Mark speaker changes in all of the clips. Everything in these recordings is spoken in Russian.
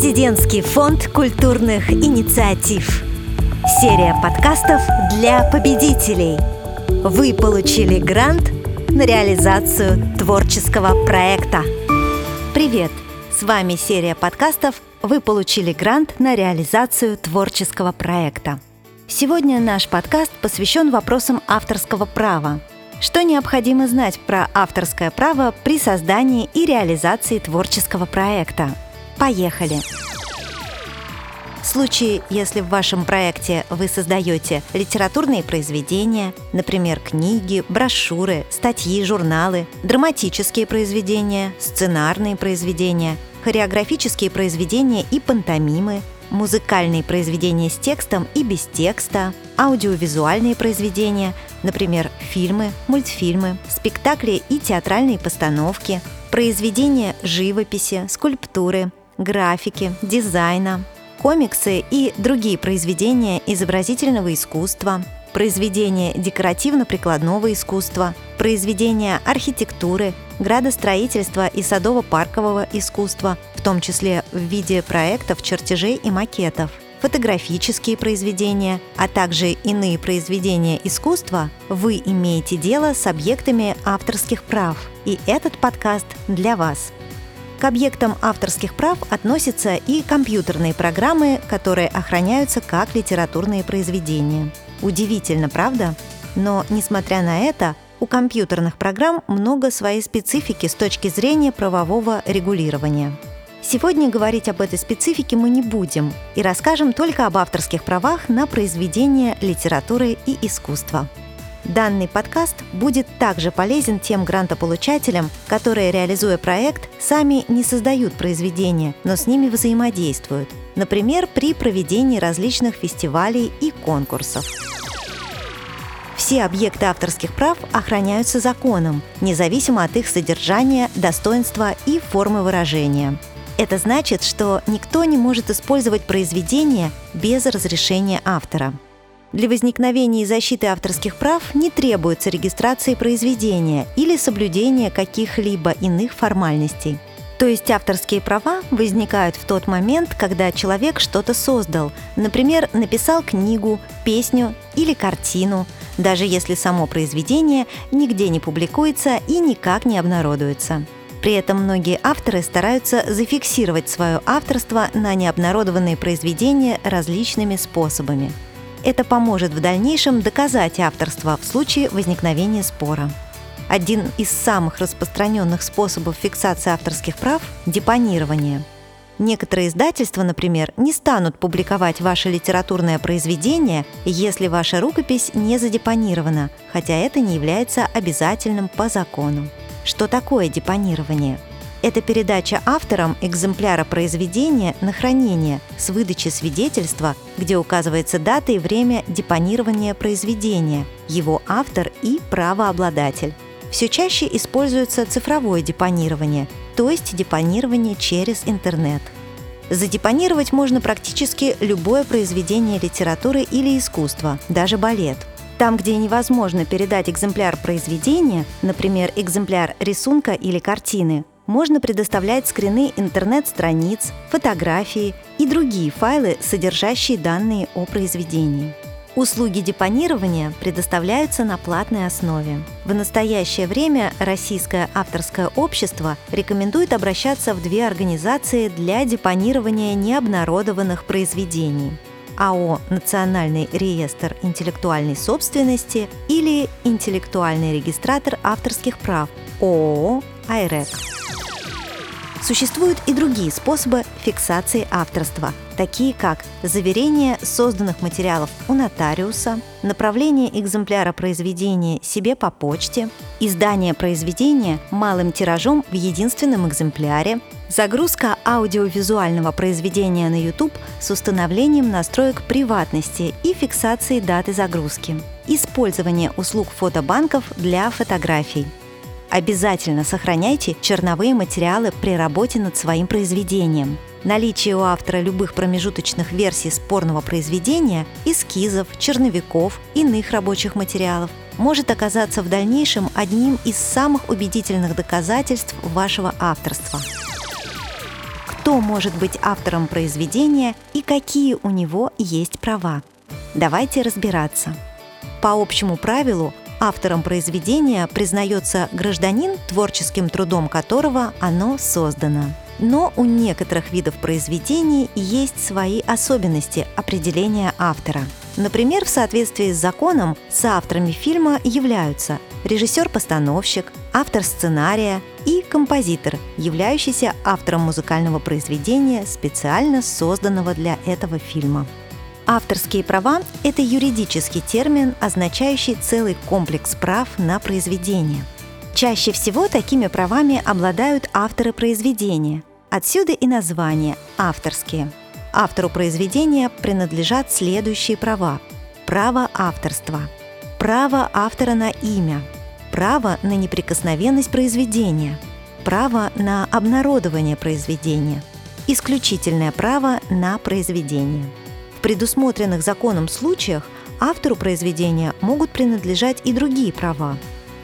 Speaker 1: Президентский фонд культурных инициатив. Серия подкастов для победителей. Вы получили грант на реализацию творческого проекта. Привет! С вами серия подкастов «Вы получили грант на реализацию творческого проекта». Сегодня наш подкаст посвящен вопросам авторского права. Что необходимо знать про авторское право при создании и реализации творческого проекта? Поехали! В случае, если в вашем проекте вы создаете литературные произведения, например, книги, брошюры, статьи, журналы, драматические произведения, сценарные произведения, хореографические произведения и пантомимы, музыкальные произведения с текстом и без текста, аудиовизуальные произведения, например, фильмы, мультфильмы, спектакли и театральные постановки, произведения живописи, скульптуры, графики, дизайна, комиксы и другие произведения изобразительного искусства, произведения декоративно-прикладного искусства, произведения архитектуры, градостроительства и садово-паркового искусства, в том числе в виде проектов, чертежей и макетов, фотографические произведения, а также иные произведения искусства, вы имеете дело с объектами авторских прав, и этот подкаст для вас – к объектам авторских прав относятся и компьютерные программы, которые охраняются как литературные произведения. Удивительно, правда? Но, несмотря на это, у компьютерных программ много своей специфики с точки зрения правового регулирования. Сегодня говорить об этой специфике мы не будем и расскажем только об авторских правах на произведения литературы и искусства. Данный подкаст будет также полезен тем грантополучателям, которые, реализуя проект, сами не создают произведения, но с ними взаимодействуют, например, при проведении различных фестивалей и конкурсов. Все объекты авторских прав охраняются законом, независимо от их содержания, достоинства и формы выражения. Это значит, что никто не может использовать произведение без разрешения автора – для возникновения и защиты авторских прав не требуется регистрации произведения или соблюдения каких-либо иных формальностей. То есть авторские права возникают в тот момент, когда человек что-то создал, например, написал книгу, песню или картину, даже если само произведение нигде не публикуется и никак не обнародуется. При этом многие авторы стараются зафиксировать свое авторство на необнародованные произведения различными способами – это поможет в дальнейшем доказать авторство в случае возникновения спора. Один из самых распространенных способов фиксации авторских прав – депонирование. Некоторые издательства, например, не станут публиковать ваше литературное произведение, если ваша рукопись не задепонирована, хотя это не является обязательным по закону. Что такое депонирование? Это передача авторам экземпляра произведения на хранение с выдачи свидетельства, где указывается дата и время депонирования произведения, его автор и правообладатель. Все чаще используется цифровое депонирование, то есть депонирование через интернет. Задепонировать можно практически любое произведение литературы или искусства, даже балет. Там, где невозможно передать экземпляр произведения, например, экземпляр рисунка или картины, можно предоставлять скрины интернет-страниц, фотографии и другие файлы, содержащие данные о произведении. Услуги депонирования предоставляются на платной основе. В настоящее время Российское авторское общество рекомендует обращаться в две организации для депонирования необнародованных произведений. АО «Национальный реестр интеллектуальной собственности» или «Интеллектуальный регистратор авторских прав» ООО «Айрек». Существуют и другие способы фиксации авторства, такие как заверение созданных материалов у нотариуса, направление экземпляра произведения себе по почте, издание произведения малым тиражом в единственном экземпляре, загрузка аудиовизуального произведения на YouTube с установлением настроек приватности и фиксацией даты загрузки, использование услуг фотобанков для фотографий – Обязательно сохраняйте черновые материалы при работе над своим произведением. Наличие у автора любых промежуточных версий спорного произведения, эскизов, черновиков, иных рабочих материалов может оказаться в дальнейшем одним из самых убедительных доказательств вашего авторства. кто может быть автором произведения и какие у него есть права. Давайте разбираться. По общему правилу, автором произведения признается гражданин, творческим трудом которого оно создано. Но у некоторых видов произведений есть свои особенности определения автора. Например, в соответствии с законом соавторами фильма являются режиссер-постановщик, автор сценария и композитор, являющийся автором музыкального произведения, специально созданного для этого фильма. Авторские права – это юридический термин, означающий целый комплекс прав на произведение. Чаще всего такими правами обладают авторы произведения. Отсюда и название «авторские». Автору произведения принадлежат следующие права. Право авторства, право автора на имя, право на неприкосновенность произведения, право на обнародование произведения, исключительное право на произведение – предусмотренных законом случаях автору произведения могут принадлежать и другие права.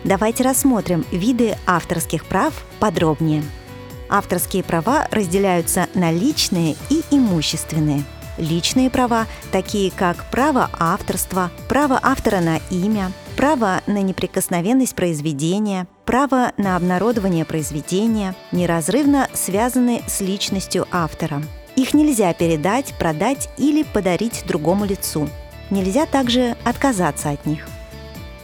Speaker 1: Давайте рассмотрим виды авторских прав подробнее. Авторские права разделяются на личные и имущественные. Личные права, такие как право авторства, право автора на имя, право на неприкосновенность произведения, право на обнародование произведения, неразрывно связаны с личностью автора – их нельзя передать, продать или подарить другому лицу. Нельзя также отказаться от них.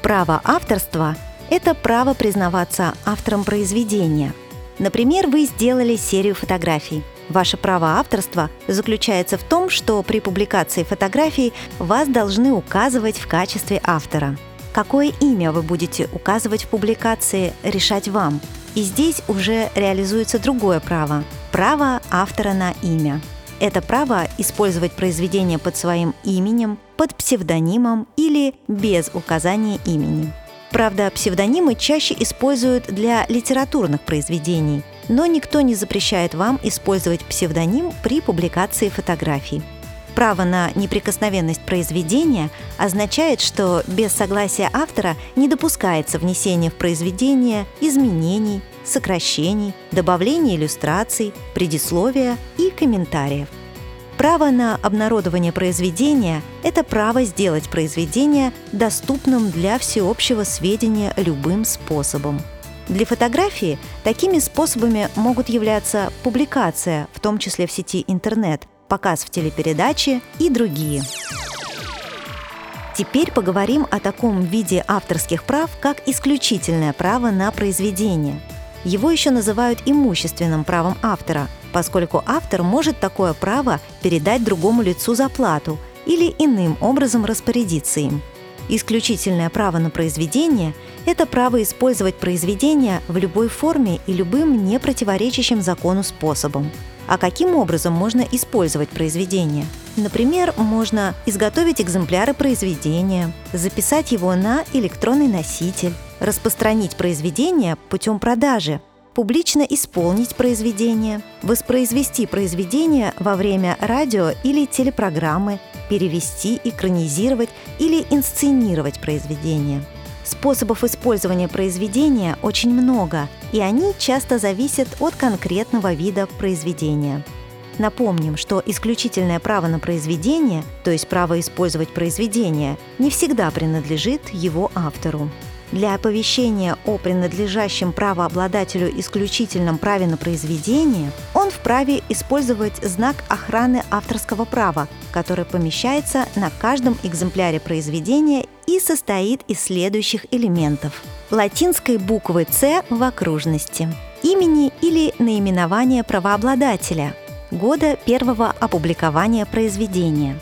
Speaker 1: Право авторства – это право признаваться автором произведения. Например, вы сделали серию фотографий. Ваше право авторства заключается в том, что при публикации фотографий вас должны указывать в качестве автора. Какое имя вы будете указывать в публикации, решать вам. И здесь уже реализуется другое право Право автора на имя. Это право использовать произведение под своим именем, под псевдонимом или без указания имени. Правда, псевдонимы чаще используют для литературных произведений, но никто не запрещает вам использовать псевдоним при публикации фотографий. Право на неприкосновенность произведения означает, что без согласия автора не допускается внесение в произведение изменений, сокращений, добавления иллюстраций, предисловия и комментариев. Право на обнародование произведения – это право сделать произведение доступным для всеобщего сведения любым способом. Для фотографии такими способами могут являться публикация, в том числе в сети интернет, показ в телепередаче и другие. Теперь поговорим о таком виде авторских прав, как исключительное право на произведение – его еще называют имущественным правом автора, поскольку автор может такое право передать другому лицу за плату или иным образом распорядиться им. Исключительное право на произведение – это право использовать произведение в любой форме и любым не противоречащим закону способом. А каким образом можно использовать произведение? Например, можно изготовить экземпляры произведения, записать его на электронный носитель, распространить произведение путем продажи, публично исполнить произведение, воспроизвести произведение во время радио или телепрограммы, перевести, экранизировать или инсценировать произведение. Способов использования произведения очень много, и они часто зависят от конкретного вида произведения. Напомним, что исключительное право на произведение, то есть право использовать произведение, не всегда принадлежит его автору. Для оповещения о принадлежащем правообладателю исключительном праве на произведение он вправе использовать знак охраны авторского права, который помещается на каждом экземпляре произведения и состоит из следующих элементов. Латинской буквы «С» в окружности, имени или наименования правообладателя, года первого опубликования произведения.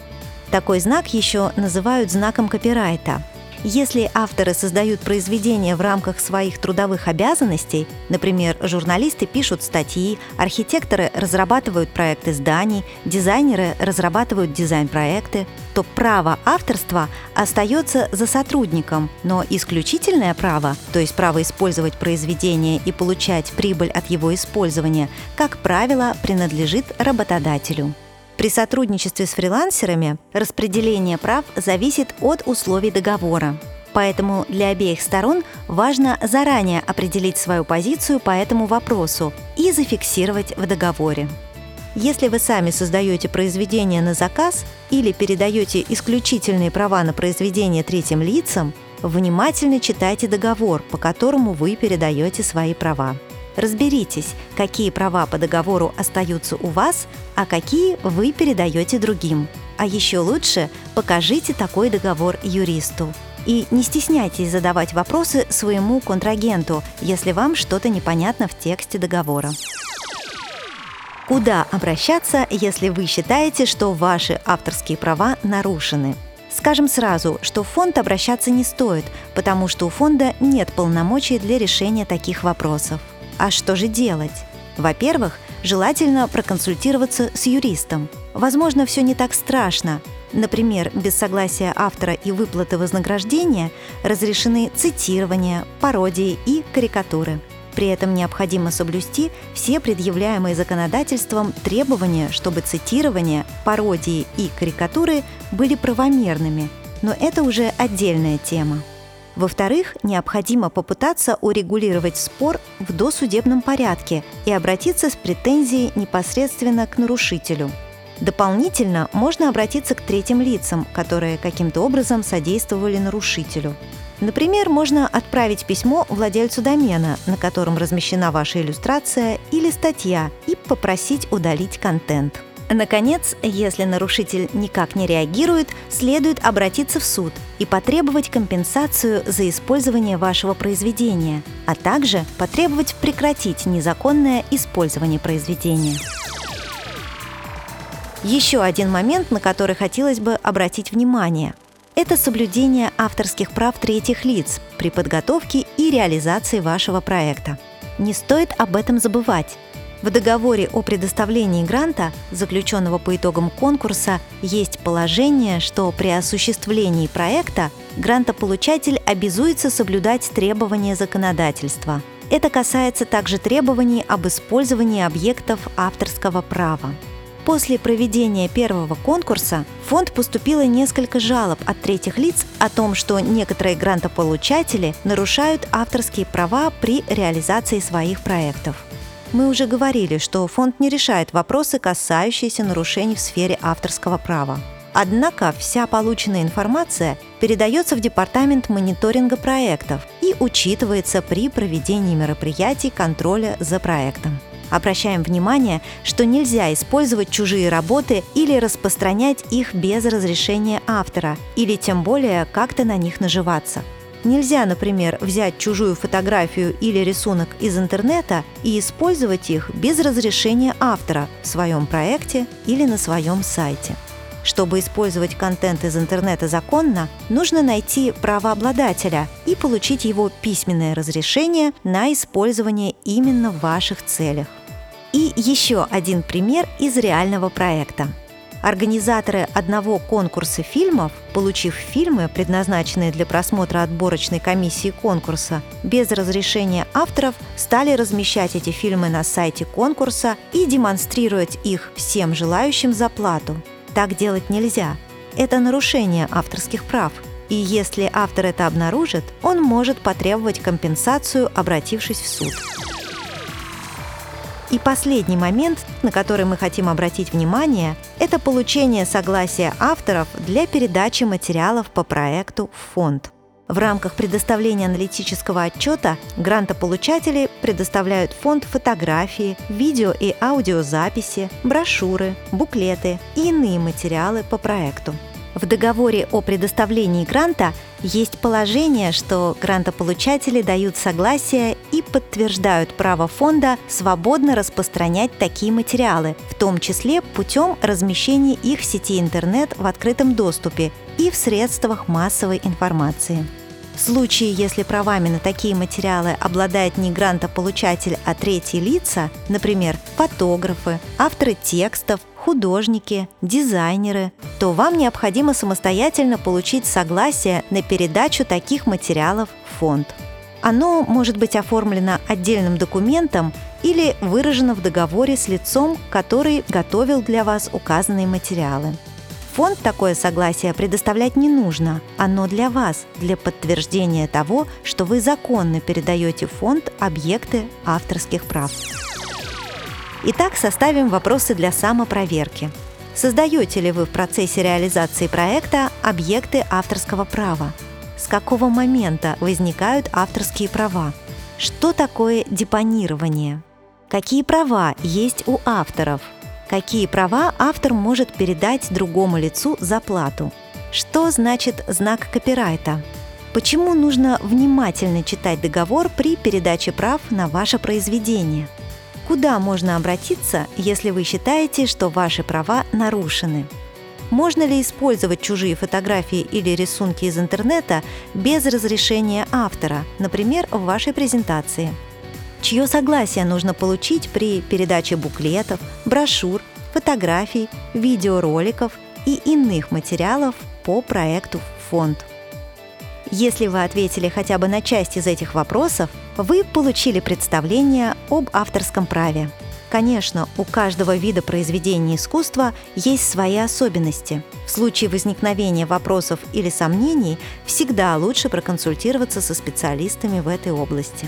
Speaker 1: Такой знак еще называют знаком копирайта – если авторы создают произведения в рамках своих трудовых обязанностей, например, журналисты пишут статьи, архитекторы разрабатывают проекты зданий, дизайнеры разрабатывают дизайн-проекты, то право авторства остается за сотрудником, но исключительное право, то есть право использовать произведение и получать прибыль от его использования, как правило, принадлежит работодателю. При сотрудничестве с фрилансерами распределение прав зависит от условий договора. Поэтому для обеих сторон важно заранее определить свою позицию по этому вопросу и зафиксировать в договоре. Если вы сами создаете произведение на заказ или передаете исключительные права на произведение третьим лицам, внимательно читайте договор, по которому вы передаете свои права. Разберитесь, какие права по договору остаются у вас, а какие вы передаете другим. А еще лучше покажите такой договор юристу. И не стесняйтесь задавать вопросы своему контрагенту, если вам что-то непонятно в тексте договора. Куда обращаться, если вы считаете, что ваши авторские права нарушены? Скажем сразу, что в фонд обращаться не стоит, потому что у фонда нет полномочий для решения таких вопросов. А что же делать? Во-первых, желательно проконсультироваться с юристом. Возможно, все не так страшно. Например, без согласия автора и выплаты вознаграждения разрешены цитирование, пародии и карикатуры. При этом необходимо соблюсти все предъявляемые законодательством требования, чтобы цитирование, пародии и карикатуры были правомерными. Но это уже отдельная тема. Во-вторых, необходимо попытаться урегулировать спор в досудебном порядке и обратиться с претензией непосредственно к нарушителю. Дополнительно можно обратиться к третьим лицам, которые каким-то образом содействовали нарушителю. Например, можно отправить письмо владельцу домена, на котором размещена ваша иллюстрация или статья, и попросить удалить контент. Наконец, если нарушитель никак не реагирует, следует обратиться в суд и потребовать компенсацию за использование вашего произведения, а также потребовать прекратить незаконное использование произведения. Еще один момент, на который хотелось бы обратить внимание – это соблюдение авторских прав третьих лиц при подготовке и реализации вашего проекта. Не стоит об этом забывать. В договоре о предоставлении гранта, заключенного по итогам конкурса, есть положение, что при осуществлении проекта грантополучатель обязуется соблюдать требования законодательства. Это касается также требований об использовании объектов авторского права. После проведения первого конкурса в фонд поступило несколько жалоб от третьих лиц о том, что некоторые грантополучатели нарушают авторские права при реализации своих проектов. Мы уже говорили, что фонд не решает вопросы, касающиеся нарушений в сфере авторского права. Однако вся полученная информация передается в Департамент мониторинга проектов и учитывается при проведении мероприятий контроля за проектом. Обращаем внимание, что нельзя использовать чужие работы или распространять их без разрешения автора, или тем более как-то на них наживаться. Нельзя, например, взять чужую фотографию или рисунок из интернета и использовать их без разрешения автора в своем проекте или на своем сайте. Чтобы использовать контент из интернета законно, нужно найти правообладателя и получить его письменное разрешение на использование именно в ваших целях. И еще один пример из реального проекта. Организаторы одного конкурса фильмов, получив фильмы, предназначенные для просмотра отборочной комиссии конкурса, без разрешения авторов стали размещать эти фильмы на сайте конкурса и демонстрировать их всем желающим за плату. Так делать нельзя. Это нарушение авторских прав. И если автор это обнаружит, он может потребовать компенсацию, обратившись в суд. И последний момент, на который мы хотим обратить внимание, это получение согласия авторов для передачи материалов по проекту в фонд. В рамках предоставления аналитического отчета грантополучатели предоставляют фонд фотографии, видео и аудиозаписи, брошюры, буклеты и иные материалы по проекту. В договоре о предоставлении гранта есть положение, что грантополучатели дают согласие и подтверждают право фонда свободно распространять такие материалы, в том числе путем размещения их в сети интернет в открытом доступе и в средствах массовой информации. В случае, если правами на такие материалы обладает не грантополучатель, а третьи лица, например, фотографы, авторы текстов, художники, дизайнеры, то вам необходимо самостоятельно получить согласие на передачу таких материалов в фонд. Оно может быть оформлено отдельным документом или выражено в договоре с лицом, который готовил для вас указанные материалы. Фонд такое согласие предоставлять не нужно. Оно для вас, для подтверждения того, что вы законно передаете фонд объекты авторских прав. Итак, составим вопросы для самопроверки. Создаете ли вы в процессе реализации проекта объекты авторского права? С какого момента возникают авторские права? Что такое депонирование? Какие права есть у авторов? Какие права автор может передать другому лицу за плату? Что значит знак копирайта? Почему нужно внимательно читать договор при передаче прав на ваше произведение? Куда можно обратиться, если вы считаете, что ваши права нарушены? Можно ли использовать чужие фотографии или рисунки из интернета без разрешения автора, например, в вашей презентации? Чье согласие нужно получить при передаче буклетов, брошюр, фотографий, видеороликов и иных материалов по проекту фонд? Если вы ответили хотя бы на часть из этих вопросов, вы получили представление об авторском праве. Конечно, у каждого вида произведения искусства есть свои особенности. В случае возникновения вопросов или сомнений всегда лучше проконсультироваться со специалистами в этой области.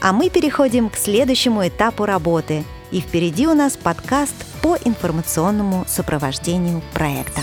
Speaker 1: А мы переходим к следующему этапу работы. И впереди у нас подкаст по информационному сопровождению проекта.